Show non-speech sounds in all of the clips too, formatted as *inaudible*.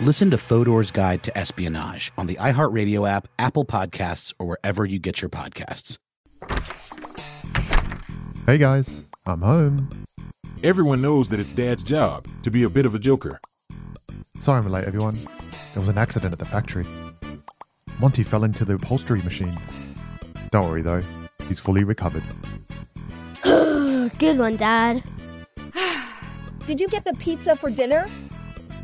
Listen to Fodor's Guide to Espionage on the iHeartRadio app, Apple Podcasts, or wherever you get your podcasts. Hey guys, I'm home. Everyone knows that it's Dad's job to be a bit of a joker. Sorry I'm late, everyone. There was an accident at the factory. Monty fell into the upholstery machine. Don't worry though, he's fully recovered. *sighs* Good one, Dad. *sighs* Did you get the pizza for dinner?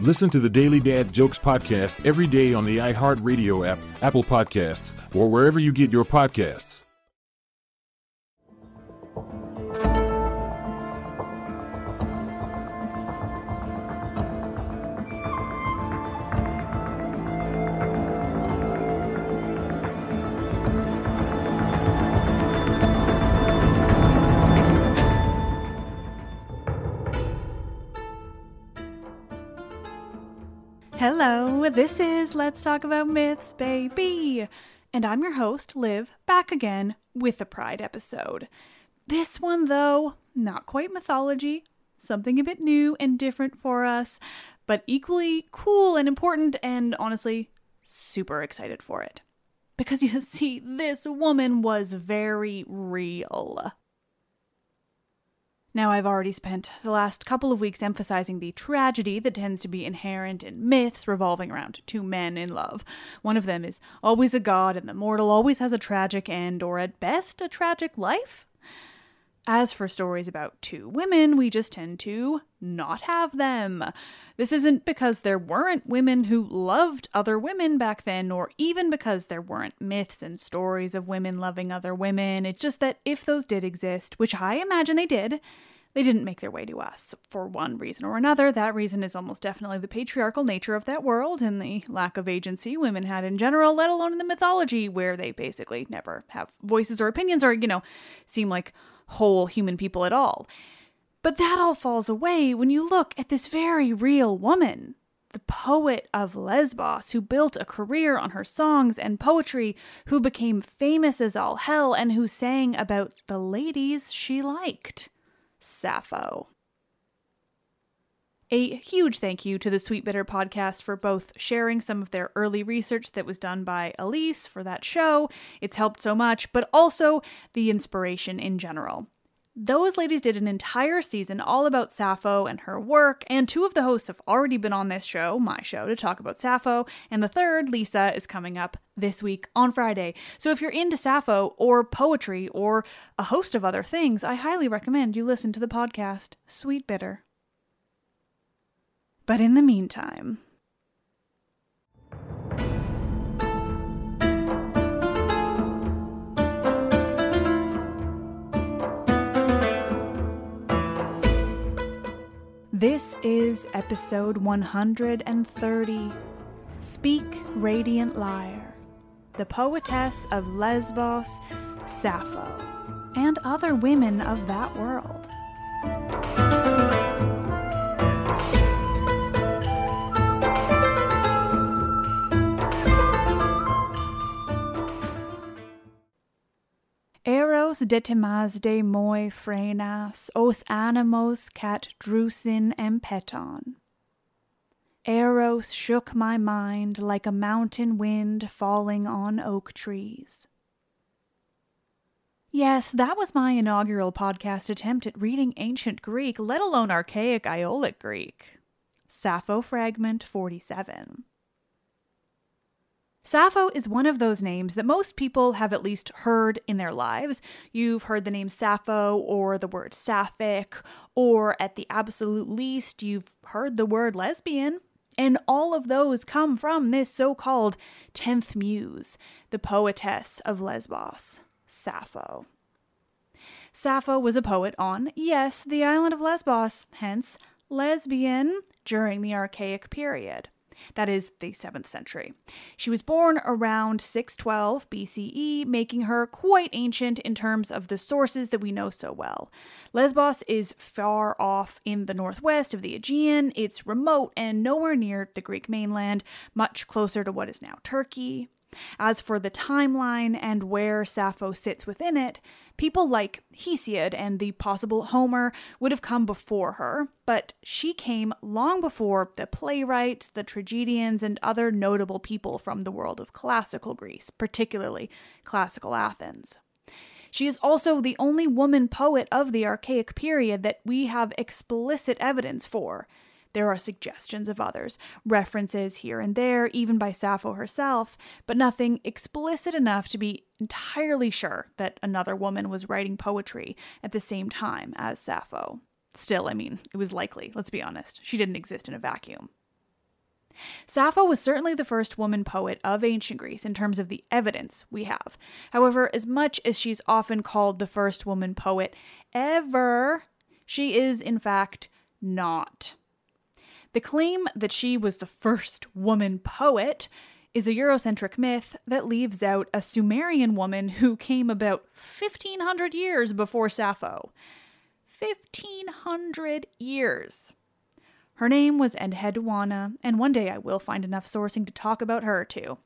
Listen to the Daily Dad Jokes podcast every day on the iHeartRadio app, Apple Podcasts, or wherever you get your podcasts. Hello, this is Let's Talk About Myths, baby. And I'm your host, Liv, back again with a Pride episode. This one, though, not quite mythology, something a bit new and different for us, but equally cool and important, and honestly, super excited for it. Because *laughs* you see, this woman was very real. Now, I've already spent the last couple of weeks emphasizing the tragedy that tends to be inherent in myths revolving around two men in love. One of them is always a god, and the mortal always has a tragic end, or at best, a tragic life. As for stories about two women, we just tend to not have them. This isn't because there weren't women who loved other women back then, or even because there weren't myths and stories of women loving other women. It's just that if those did exist, which I imagine they did, they didn't make their way to us for one reason or another. That reason is almost definitely the patriarchal nature of that world and the lack of agency women had in general, let alone in the mythology, where they basically never have voices or opinions or, you know, seem like whole human people at all. But that all falls away when you look at this very real woman, the poet of Lesbos, who built a career on her songs and poetry, who became famous as all hell, and who sang about the ladies she liked. Sappho. A huge thank you to the Sweet Bitter podcast for both sharing some of their early research that was done by Elise for that show. It's helped so much, but also the inspiration in general. Those ladies did an entire season all about Sappho and her work, and two of the hosts have already been on this show, my show, to talk about Sappho, and the third, Lisa, is coming up this week on Friday. So if you're into Sappho or poetry or a host of other things, I highly recommend you listen to the podcast Sweet Bitter. But in the meantime, This is episode 130 Speak Radiant Lyre, the poetess of Lesbos, Sappho, and other women of that world. Eros de moi frenas, os animos cat drusin empeton. Eros shook my mind like a mountain wind falling on oak trees. Yes, that was my inaugural podcast attempt at reading ancient Greek, let alone archaic Aeolic Greek. Sappho Fragment 47. Sappho is one of those names that most people have at least heard in their lives. You've heard the name Sappho or the word sapphic, or at the absolute least, you've heard the word lesbian. And all of those come from this so called 10th muse, the poetess of Lesbos, Sappho. Sappho was a poet on, yes, the island of Lesbos, hence lesbian, during the Archaic period. That is the 7th century. She was born around 612 BCE, making her quite ancient in terms of the sources that we know so well. Lesbos is far off in the northwest of the Aegean. It's remote and nowhere near the Greek mainland, much closer to what is now Turkey. As for the timeline and where Sappho sits within it, people like Hesiod and the possible Homer would have come before her, but she came long before the playwrights, the tragedians, and other notable people from the world of classical Greece, particularly classical Athens. She is also the only woman poet of the Archaic period that we have explicit evidence for. There are suggestions of others, references here and there, even by Sappho herself, but nothing explicit enough to be entirely sure that another woman was writing poetry at the same time as Sappho. Still, I mean, it was likely, let's be honest. She didn't exist in a vacuum. Sappho was certainly the first woman poet of ancient Greece in terms of the evidence we have. However, as much as she's often called the first woman poet ever, she is, in fact, not. The claim that she was the first woman poet is a Eurocentric myth that leaves out a Sumerian woman who came about 1500 years before Sappho. 1500 years. Her name was Enheduanna, and one day I will find enough sourcing to talk about her too.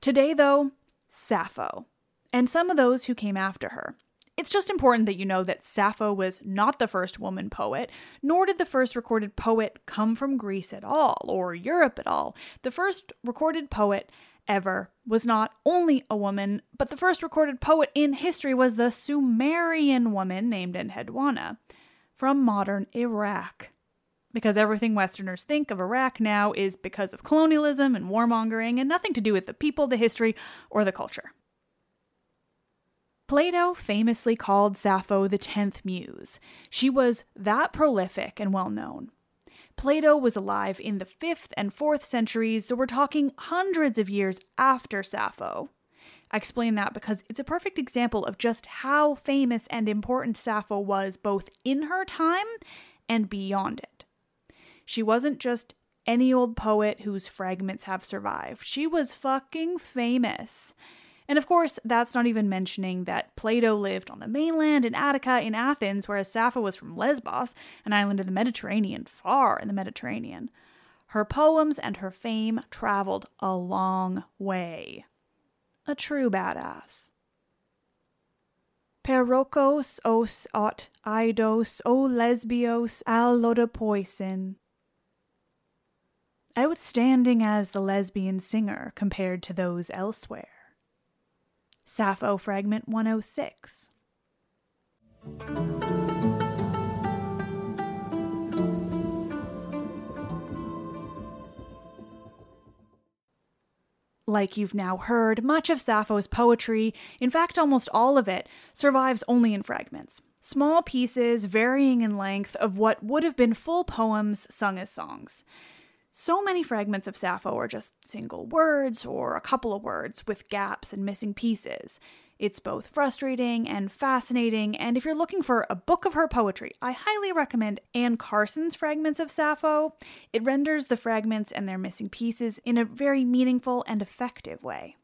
Today, though, Sappho, and some of those who came after her. It's just important that you know that Sappho was not the first woman poet, nor did the first recorded poet come from Greece at all, or Europe at all. The first recorded poet ever was not only a woman, but the first recorded poet in history was the Sumerian woman named Enheduanna from modern Iraq. Because everything Westerners think of Iraq now is because of colonialism and warmongering and nothing to do with the people, the history, or the culture. Plato famously called Sappho the tenth muse. She was that prolific and well known. Plato was alive in the 5th and 4th centuries, so we're talking hundreds of years after Sappho. I explain that because it's a perfect example of just how famous and important Sappho was both in her time and beyond it. She wasn't just any old poet whose fragments have survived, she was fucking famous. And of course, that's not even mentioning that Plato lived on the mainland in Attica in Athens, whereas Sappho was from Lesbos, an island in the Mediterranean, far in the Mediterranean. Her poems and her fame traveled a long way. A true badass. Perokos os ot eidos o lesbios al lodopoisin. Outstanding as the lesbian singer compared to those elsewhere. Sappho Fragment 106. Like you've now heard, much of Sappho's poetry, in fact almost all of it, survives only in fragments. Small pieces varying in length of what would have been full poems sung as songs. So many fragments of Sappho are just single words or a couple of words with gaps and missing pieces. It's both frustrating and fascinating, and if you're looking for a book of her poetry, I highly recommend Anne Carson's Fragments of Sappho. It renders the fragments and their missing pieces in a very meaningful and effective way.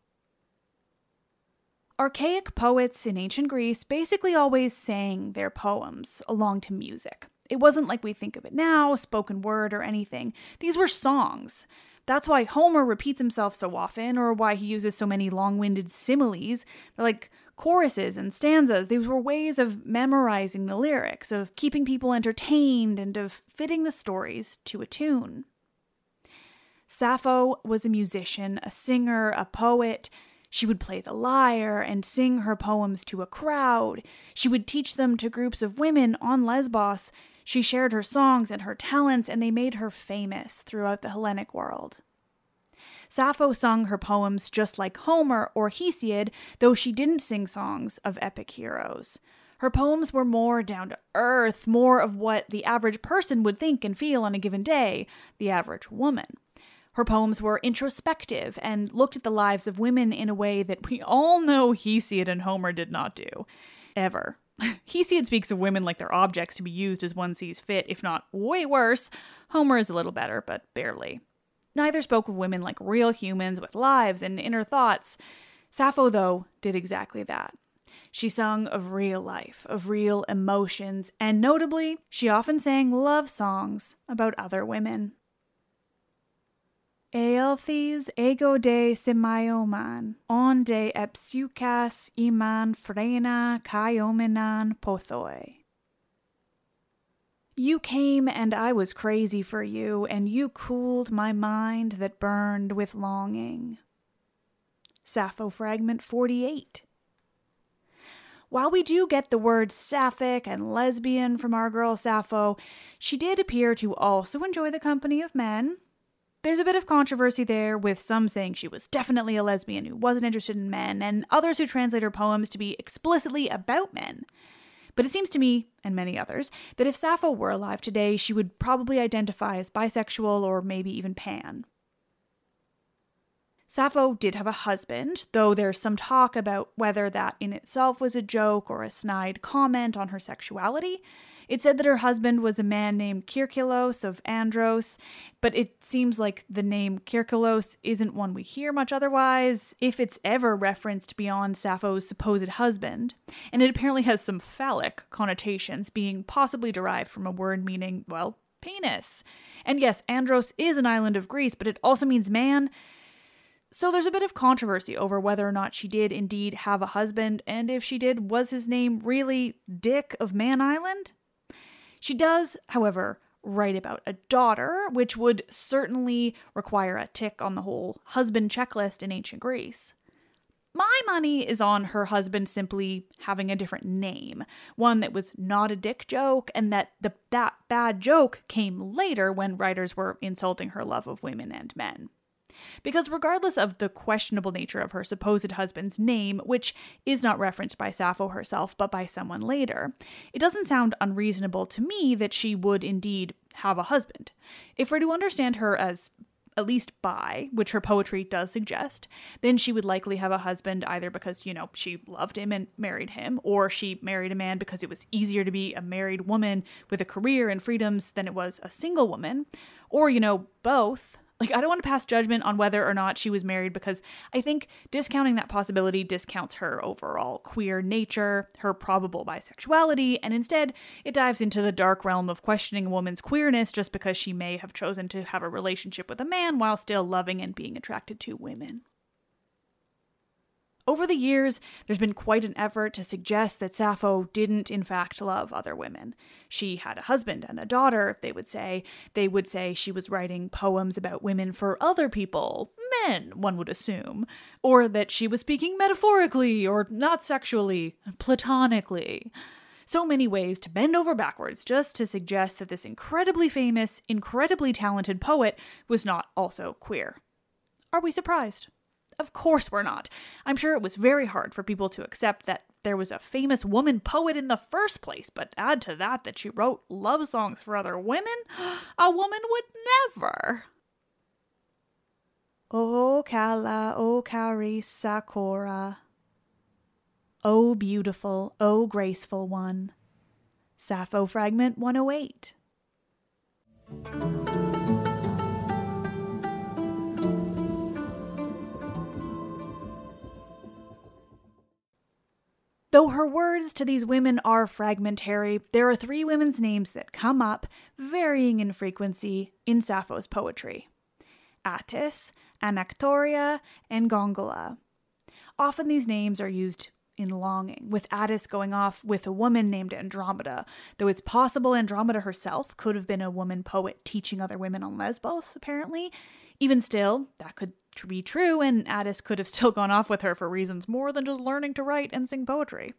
Archaic poets in ancient Greece basically always sang their poems along to music. It wasn't like we think of it now, spoken word or anything. These were songs. That's why Homer repeats himself so often, or why he uses so many long winded similes. They're like choruses and stanzas. These were ways of memorizing the lyrics, of keeping people entertained, and of fitting the stories to a tune. Sappho was a musician, a singer, a poet. She would play the lyre and sing her poems to a crowd. She would teach them to groups of women on Lesbos. She shared her songs and her talents, and they made her famous throughout the Hellenic world. Sappho sung her poems just like Homer or Hesiod, though she didn't sing songs of epic heroes. Her poems were more down to earth, more of what the average person would think and feel on a given day, the average woman. Her poems were introspective and looked at the lives of women in a way that we all know Hesiod and Homer did not do. Ever. Hesiod speaks of women like they're objects to be used as one sees fit, if not way worse. Homer is a little better, but barely. Neither spoke of women like real humans with lives and inner thoughts. Sappho, though, did exactly that. She sung of real life, of real emotions, and notably, she often sang love songs about other women. Ealthes ego de semaioman, on de epsukas iman frena kaiomenan pothoi. You came and I was crazy for you, and you cooled my mind that burned with longing. Sappho Fragment 48. While we do get the words sapphic and lesbian from our girl Sappho, she did appear to also enjoy the company of men, there's a bit of controversy there, with some saying she was definitely a lesbian who wasn't interested in men, and others who translate her poems to be explicitly about men. But it seems to me, and many others, that if Sappho were alive today, she would probably identify as bisexual or maybe even pan. Sappho did have a husband, though there's some talk about whether that in itself was a joke or a snide comment on her sexuality. It said that her husband was a man named Kirkilos of Andros, but it seems like the name Kirkilos isn't one we hear much otherwise, if it's ever referenced beyond Sappho's supposed husband. And it apparently has some phallic connotations, being possibly derived from a word meaning, well, penis. And yes, Andros is an island of Greece, but it also means man. So there's a bit of controversy over whether or not she did indeed have a husband, and if she did, was his name really Dick of Man Island? She does, however, write about a daughter, which would certainly require a tick on the whole husband checklist in ancient Greece. My money is on her husband simply having a different name, one that was not a dick joke, and that the that bad joke came later when writers were insulting her love of women and men. Because, regardless of the questionable nature of her supposed husband's name, which is not referenced by Sappho herself but by someone later, it doesn't sound unreasonable to me that she would indeed have a husband. If we're to understand her as at least by, which her poetry does suggest, then she would likely have a husband either because, you know, she loved him and married him, or she married a man because it was easier to be a married woman with a career and freedoms than it was a single woman, or, you know, both. Like, I don't want to pass judgment on whether or not she was married because I think discounting that possibility discounts her overall queer nature, her probable bisexuality, and instead it dives into the dark realm of questioning a woman's queerness just because she may have chosen to have a relationship with a man while still loving and being attracted to women. Over the years, there's been quite an effort to suggest that Sappho didn't, in fact, love other women. She had a husband and a daughter, they would say. They would say she was writing poems about women for other people, men, one would assume. Or that she was speaking metaphorically, or not sexually, platonically. So many ways to bend over backwards just to suggest that this incredibly famous, incredibly talented poet was not also queer. Are we surprised? Of course we're not. I'm sure it was very hard for people to accept that there was a famous woman poet in the first place, but add to that that she wrote love songs for other women? *gasps* A woman would never. Oh, o Kala, O oh, Kari Sakura. O oh, beautiful, O graceful one. Sappho Fragment 108. Though her words to these women are fragmentary, there are three women's names that come up, varying in frequency, in Sappho's poetry Attis, Anactoria, and Gongyla. Often these names are used in longing, with Attis going off with a woman named Andromeda, though it's possible Andromeda herself could have been a woman poet teaching other women on Lesbos, apparently. Even still, that could be true, and Attis could have *laughs* still gone off with her for reasons more than just learning to write and sing poetry.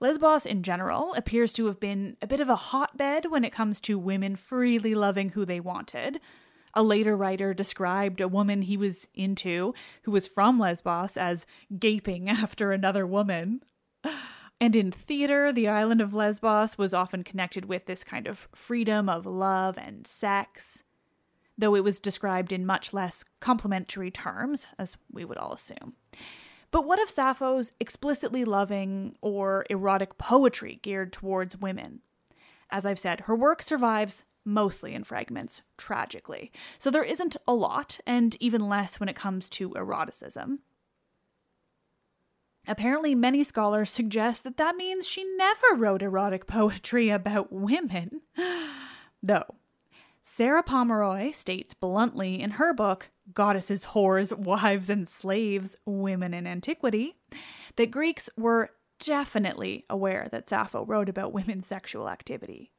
Lesbos in general appears to have been a bit of a hotbed when it comes to women freely loving who they wanted. A later writer described a woman he was into, who was from Lesbos, as gaping *laughs* after another woman. And in theater, the island of Lesbos was often connected with this kind of freedom of love and sex, though it was described in much less complimentary terms, as we would all assume. But what of Sappho's explicitly loving or erotic poetry geared towards women? As I've said, her work survives mostly in fragments, tragically. So there isn't a lot, and even less when it comes to eroticism. Apparently, many scholars suggest that that means she never wrote erotic *laughs* poetry about women. Though, Sarah Pomeroy states bluntly in her book, Goddesses, Whores, Wives, and Slaves Women in Antiquity, that Greeks were definitely aware that Sappho wrote about women's sexual activity.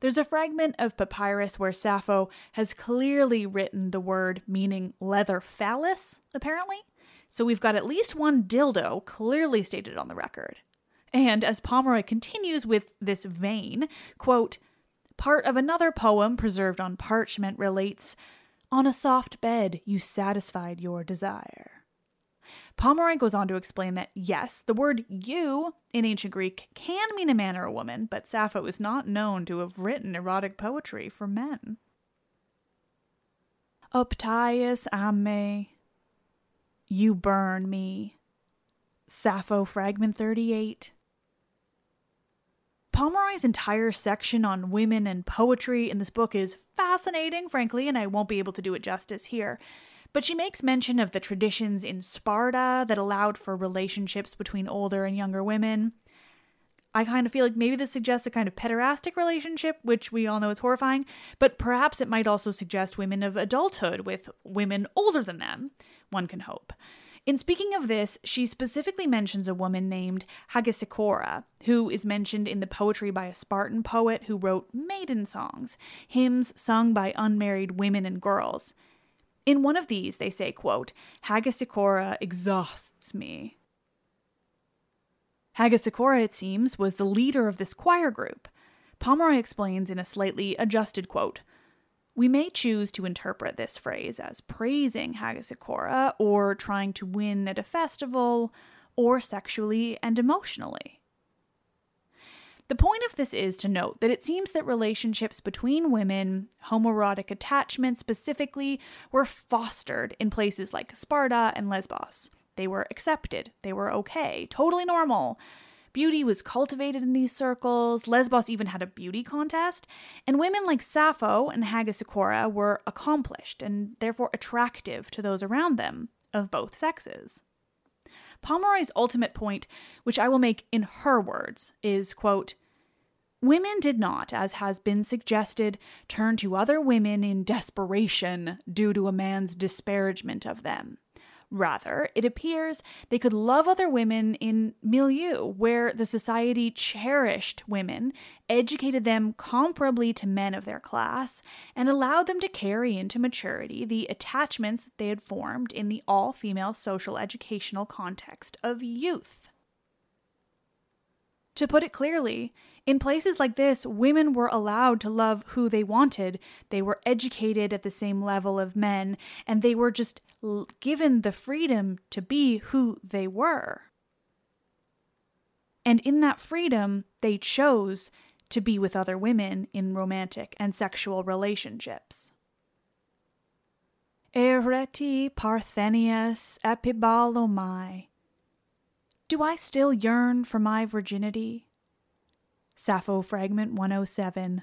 There's a fragment of papyrus where Sappho has clearly written the word meaning leather phallus, apparently. So we've got at least one dildo clearly stated on the record. And as Pomeroy continues with this vein, quote, part of another poem preserved on parchment relates, On a soft bed you satisfied your desire. Pomeroy goes on to explain that yes, the word you in ancient Greek can mean a man or a woman, but Sappho is not known to have written erotic poetry for men. Optius ame, you burn me. Sappho Fragment 38. Pomeroy's entire section on women and poetry in this book is fascinating, frankly, and I won't be able to do it justice here. But she makes mention of the traditions in Sparta that allowed for relationships between older and younger women. I kind of feel like maybe this suggests a kind of pederastic relationship, which we all know is horrifying, but perhaps it might also suggest women of adulthood with women older than them. One can hope. In speaking of this, she specifically mentions a woman named Hagesicora, who is mentioned in the poetry by a Spartan poet who wrote maiden songs, hymns sung by unmarried women and girls. In one of these, they say, quote, Hagesicora exhausts me. Hagesicora, it seems, was the leader of this choir group. Pomeroy explains in a slightly adjusted quote We may choose to interpret this phrase as praising Hagesicora, or trying to win at a festival, or sexually and emotionally. The point of this is to note that it seems that relationships between women, homoerotic attachment specifically, were fostered in places like Sparta and Lesbos. They were accepted, they were okay, totally normal. Beauty was cultivated in these circles. Lesbos even had a beauty contest. And women like Sappho and Hagesicora were accomplished and therefore attractive to those around them of both sexes. Pomeroy's ultimate point, which I will make in her words, is quote, Women did not, as has been suggested, turn to other women in desperation due to a man's disparagement of them. Rather, it appears they could love other women in milieu where the society cherished women, educated them comparably to men of their class, and allowed them to carry into maturity the attachments that they had formed in the all female social educational context of youth. To put it clearly, in places like this, women were allowed to love who they wanted. They were educated at the same level of men, and they were just given the freedom to be who they were. And in that freedom, they chose to be with other women in romantic and sexual relationships. Ereti Parthenias epibalomai. Do I still yearn for my virginity? Sappho Fragment 107.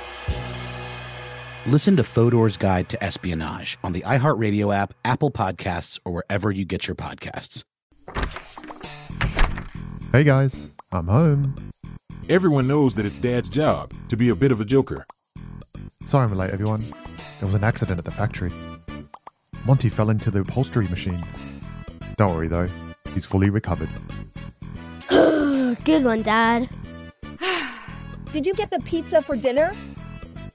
Listen to Fodor's Guide to Espionage on the iHeartRadio app, Apple Podcasts, or wherever you get your podcasts. Hey guys, I'm home. Everyone knows that it's Dad's job to be a bit of a joker. Sorry I'm late, everyone. There was an accident at the factory. Monty fell into the upholstery machine. Don't worry though, he's fully recovered. *sighs* Good one, Dad. *sighs* Did you get the pizza for dinner?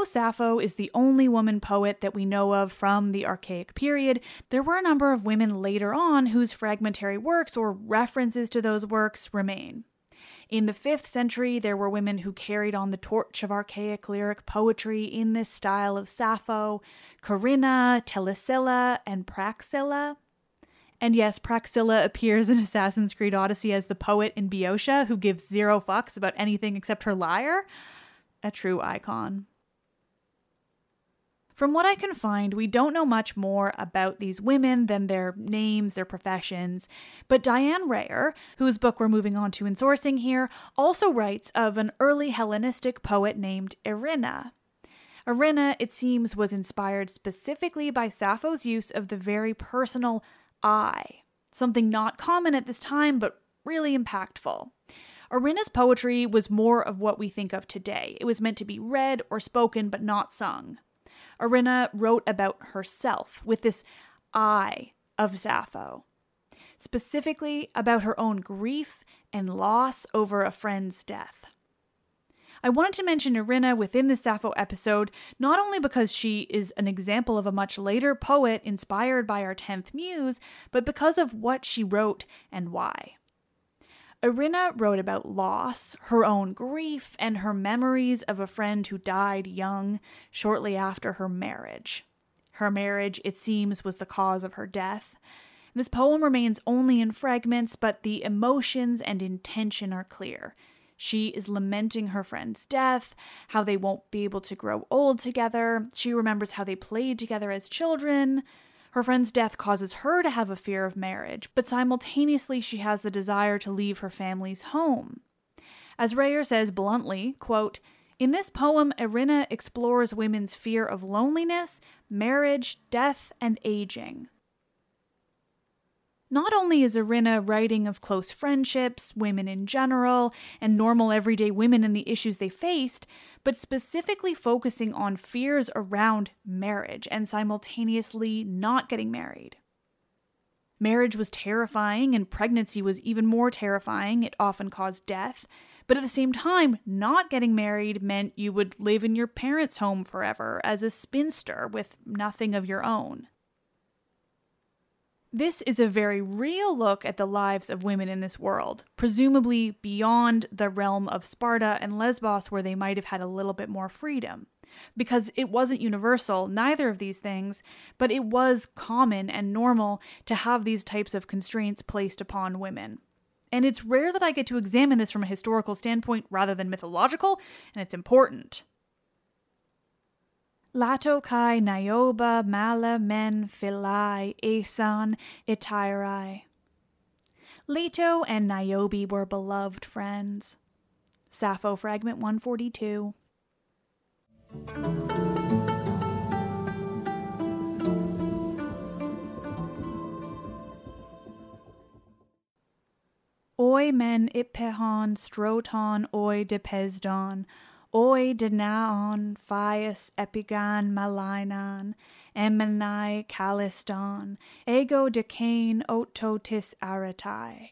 Although Sappho is the only woman poet that we know of from the Archaic period, there were a number of women later on whose fragmentary works or references to those works remain. In the 5th century, there were women who carried on the torch of archaic lyric poetry in this style of Sappho Corinna, Telesilla, and Praxilla. And yes, Praxilla appears in Assassin's Creed Odyssey as the poet in Boeotia who gives zero fucks about anything except her lyre. A true icon. From what I can find, we don't know much more about these women than their names, their professions. But Diane Rayor, whose book we're moving on to in sourcing here, also writes of an early Hellenistic poet named Erinna. Erinna, it seems, was inspired specifically by Sappho's use of the very personal I, something not common at this time, but really impactful. Erinna's poetry was more of what we think of today. It was meant to be read or spoken, but not sung. Erinna wrote about herself with this I of Sappho, specifically about her own grief and loss over a friend's death. I wanted to mention Erinna within the Sappho episode, not only because she is an example of a much later poet inspired by our 10th muse, but because of what she wrote and why. Erinna wrote about loss, her own grief, and her memories of a friend who died young shortly after her marriage. Her marriage, it seems, was the cause of her death. This poem remains only in fragments, but the emotions and intention are clear. She is lamenting her friend's death, how they won't be able to grow old together. She remembers how they played together as children. Her friend's death causes her to have a fear of marriage, but simultaneously she has the desire to leave her family's home. As Rayor says bluntly, quote, in this poem, Erinna explores women's fear of loneliness, marriage, death, and aging. Not only is Erinna writing of close friendships, women in general, and normal everyday women and the issues they faced, but specifically focusing on fears around marriage and simultaneously not getting married. Marriage was terrifying, and pregnancy was even more terrifying. It often caused death. But at the same time, not getting married meant you would live in your parents' home forever as a spinster with nothing of your own. This is a very real look at the lives of women in this world, presumably beyond the realm of Sparta and Lesbos, where they might have had a little bit more freedom. Because it wasn't universal, neither of these things, but it was common and normal to have these types of constraints placed upon women. And it's rare that I get to examine this from a historical standpoint rather than mythological, and it's important. Lato kai Niobe mala men philai Aeson itirai. Leto and Niobe were beloved friends. Sappho fragment 142. Oi men iphehon stroton oi depesdon, oi denaon phias epigan malainan, emenai caliston, ego decain ototis aratai.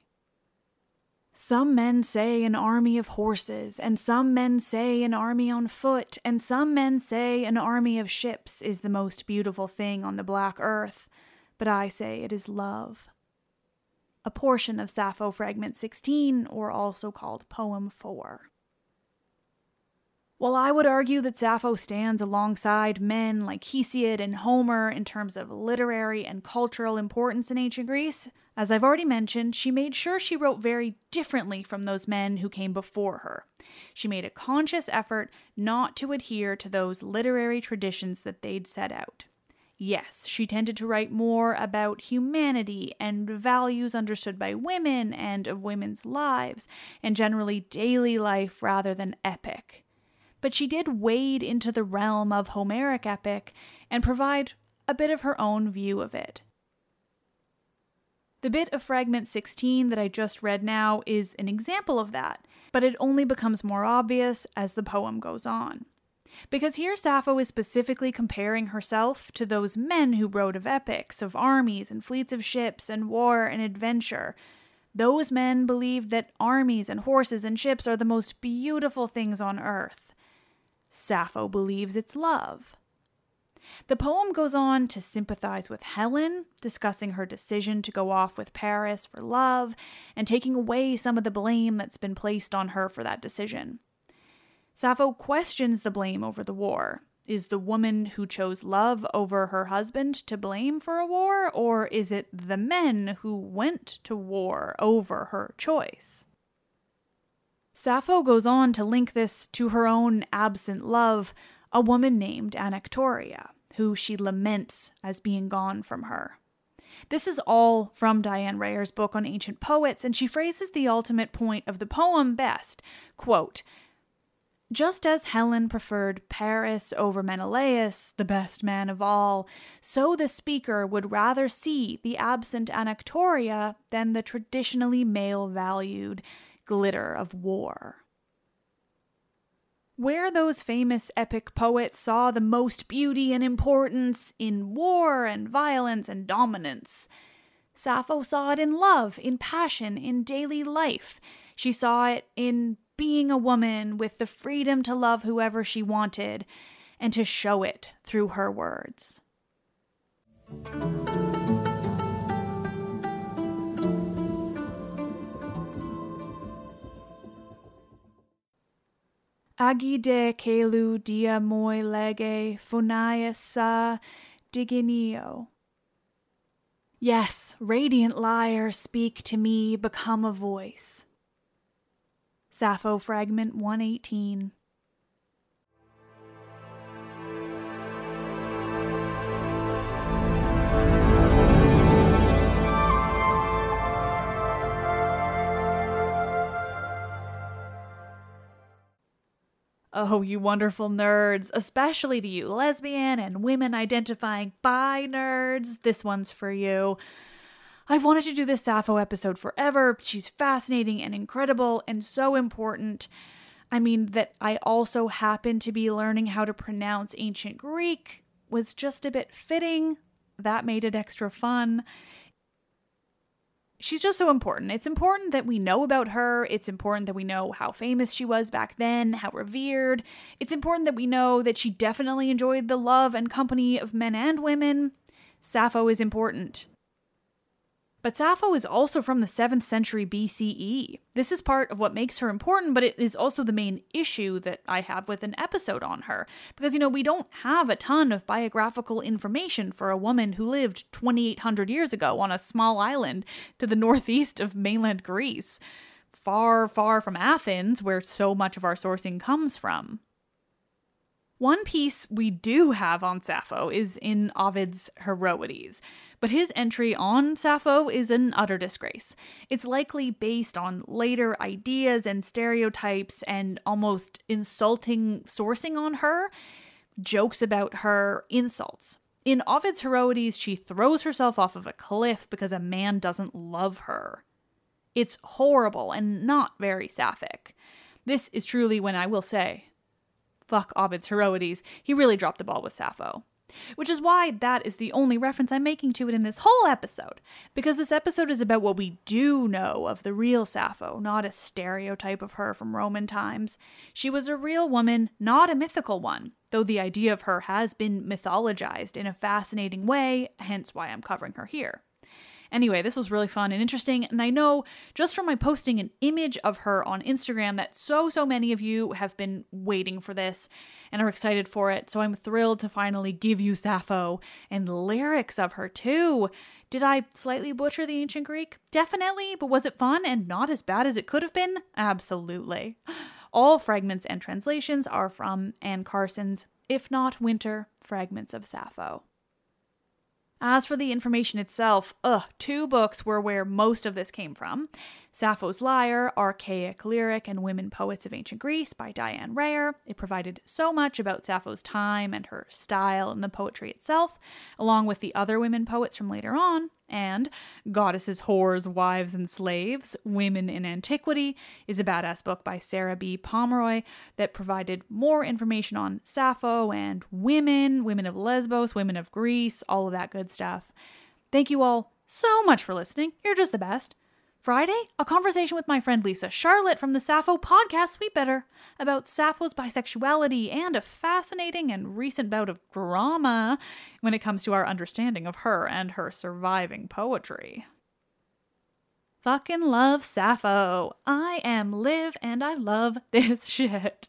Some men say an army of horses, and some men say an army on foot, and some men say an army of ships is the most beautiful thing on the black earth, but I say it is love. A portion of Sappho Fragment 16, or also called Poem 4. While I would argue that Sappho stands alongside men like Hesiod and Homer in terms of literary and cultural importance in ancient Greece, as I've already mentioned, she made sure she wrote very differently from those men who came before her. She made a conscious effort not to adhere to those literary traditions that they'd set out. Yes, she tended to write more about humanity and values understood by women and of women's lives, and generally daily life rather than epic but she did wade into the realm of Homeric epic and provide a bit of her own view of it. The bit of fragment 16 that I just read now is an example of that, but it only becomes more obvious as the poem goes on. Because here Sappho is specifically comparing herself to those men who wrote of epics, of armies and fleets of ships and war and adventure. Those men believed that armies and horses and ships are the most beautiful things on earth. Sappho believes it's love. The poem goes on to sympathize with Helen, discussing her decision to go off with Paris for love and taking away some of the blame that's been placed on her for that decision. Sappho questions the blame over the war. Is the woman who chose love over her husband to blame for a war, or is it the men who went to war over her choice? Sappho goes on to link this to her own absent love, a woman named Anactoria, who she laments as being gone from her. This is all from Diane Rayor's book on ancient poets, and she phrases the ultimate point of the poem best. Quote, just as Helen preferred Paris over Menelaus, the best man of all, so the speaker would rather see the absent Anactoria than the traditionally male valued glitter of war. Where those famous epic poets saw the most beauty and importance in war and violence and dominance, Sappho saw it in love, in passion, in daily life. She saw it in being a woman with the freedom to love whoever she wanted and to show it through her words. Agide kelu dia moi lege phonaya sa diginio. Yes, radiant lyre, speak to me, become a voice. Sappho Fragment 118. Oh, you wonderful nerds, especially to you lesbian and women identifying bi nerds. This one's for you. I've wanted to do this Sappho episode forever. She's fascinating and incredible and so important. I mean, that I also happen to be learning how to pronounce ancient Greek was just a bit fitting. That made it extra fun she's just so important. It's important that we know about her. It's important that we know how famous she was back then, how revered. It's important that we know that she definitely enjoyed the love and company of men and women. Sappho is important. But Sappho is also from the 7th century BCE. This is part of what makes her important, but it is also the main issue that I have with an episode on her. Because, you know, we don't have a ton of biographical information for a woman who lived 2,800 years ago on a small island to the *laughs* northeast of mainland Greece, far, far from Athens, where so much of our sourcing comes from. One piece we do have on Sappho is in Ovid's Heroides, but his entry on Sappho is an utter disgrace. It's likely based on later ideas and stereotypes and almost insulting sourcing on her, jokes about her, insults. In Ovid's Heroides, she throws herself off of a cliff because a man doesn't love her. It's horrible and not very sapphic. This is truly when I will say, fuck Ovid's Heroides, he really dropped the ball with Sappho. Which is why that is the only reference I'm making to it in this whole episode, because this episode is about what we do know of the real Sappho, not a stereotype of her from Roman times. She was a real woman, not a mythical one, though the idea of her has been mythologized in a fascinating way, hence why I'm covering her here. Anyway, this was really fun and interesting. And I know just from my posting an image of her on Instagram that so, so many of you have been waiting for this and are excited for it. So I'm thrilled to finally give you Sappho and lyrics of her too. Did I slightly butcher the ancient Greek? Definitely, but was it fun and not as bad as it could have been? Absolutely. All fragments and translations are from Anne Carson's If Not Winter Fragments of Sappho. As for the information itself, ugh, two books were where most of this came from. Sappho's Lyre, Archaic Lyric and Women Poets of Ancient Greece by Diane Rayor. It provided so much about Sappho's time and her style and the poetry itself, along with the other women poets from later on. And Goddesses, Whores, Wives, and Slaves Women in Antiquity is a badass book by Sarah B. Pomeroy that provided more information on Sappho and women, women of Lesbos, women of Greece, all of that good stuff. Thank you all so much for listening. You're just the best. Friday, a conversation with my friend Lisa Charlotte from the Sappho podcast Sweetbitter about Sappho's bisexuality and a fascinating and recent bout of drama when it comes to our understanding of her and her surviving poetry. Fucking love Sappho. I am Liv and I love this *laughs* shit.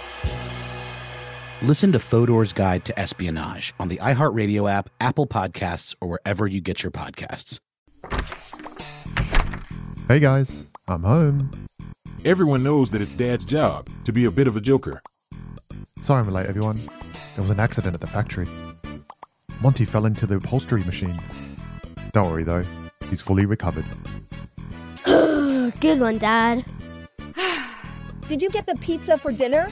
Listen to Fodor's Guide to Espionage on the iHeartRadio app, Apple Podcasts, or wherever you get your podcasts. Hey guys, I'm home. Everyone knows that it's Dad's job to be a bit of a joker. Sorry I'm late, everyone. There was an accident at the factory. Monty fell into the upholstery machine. Don't worry though, he's fully recovered. *sighs* Good one, Dad. *sighs* Did you get the pizza for dinner?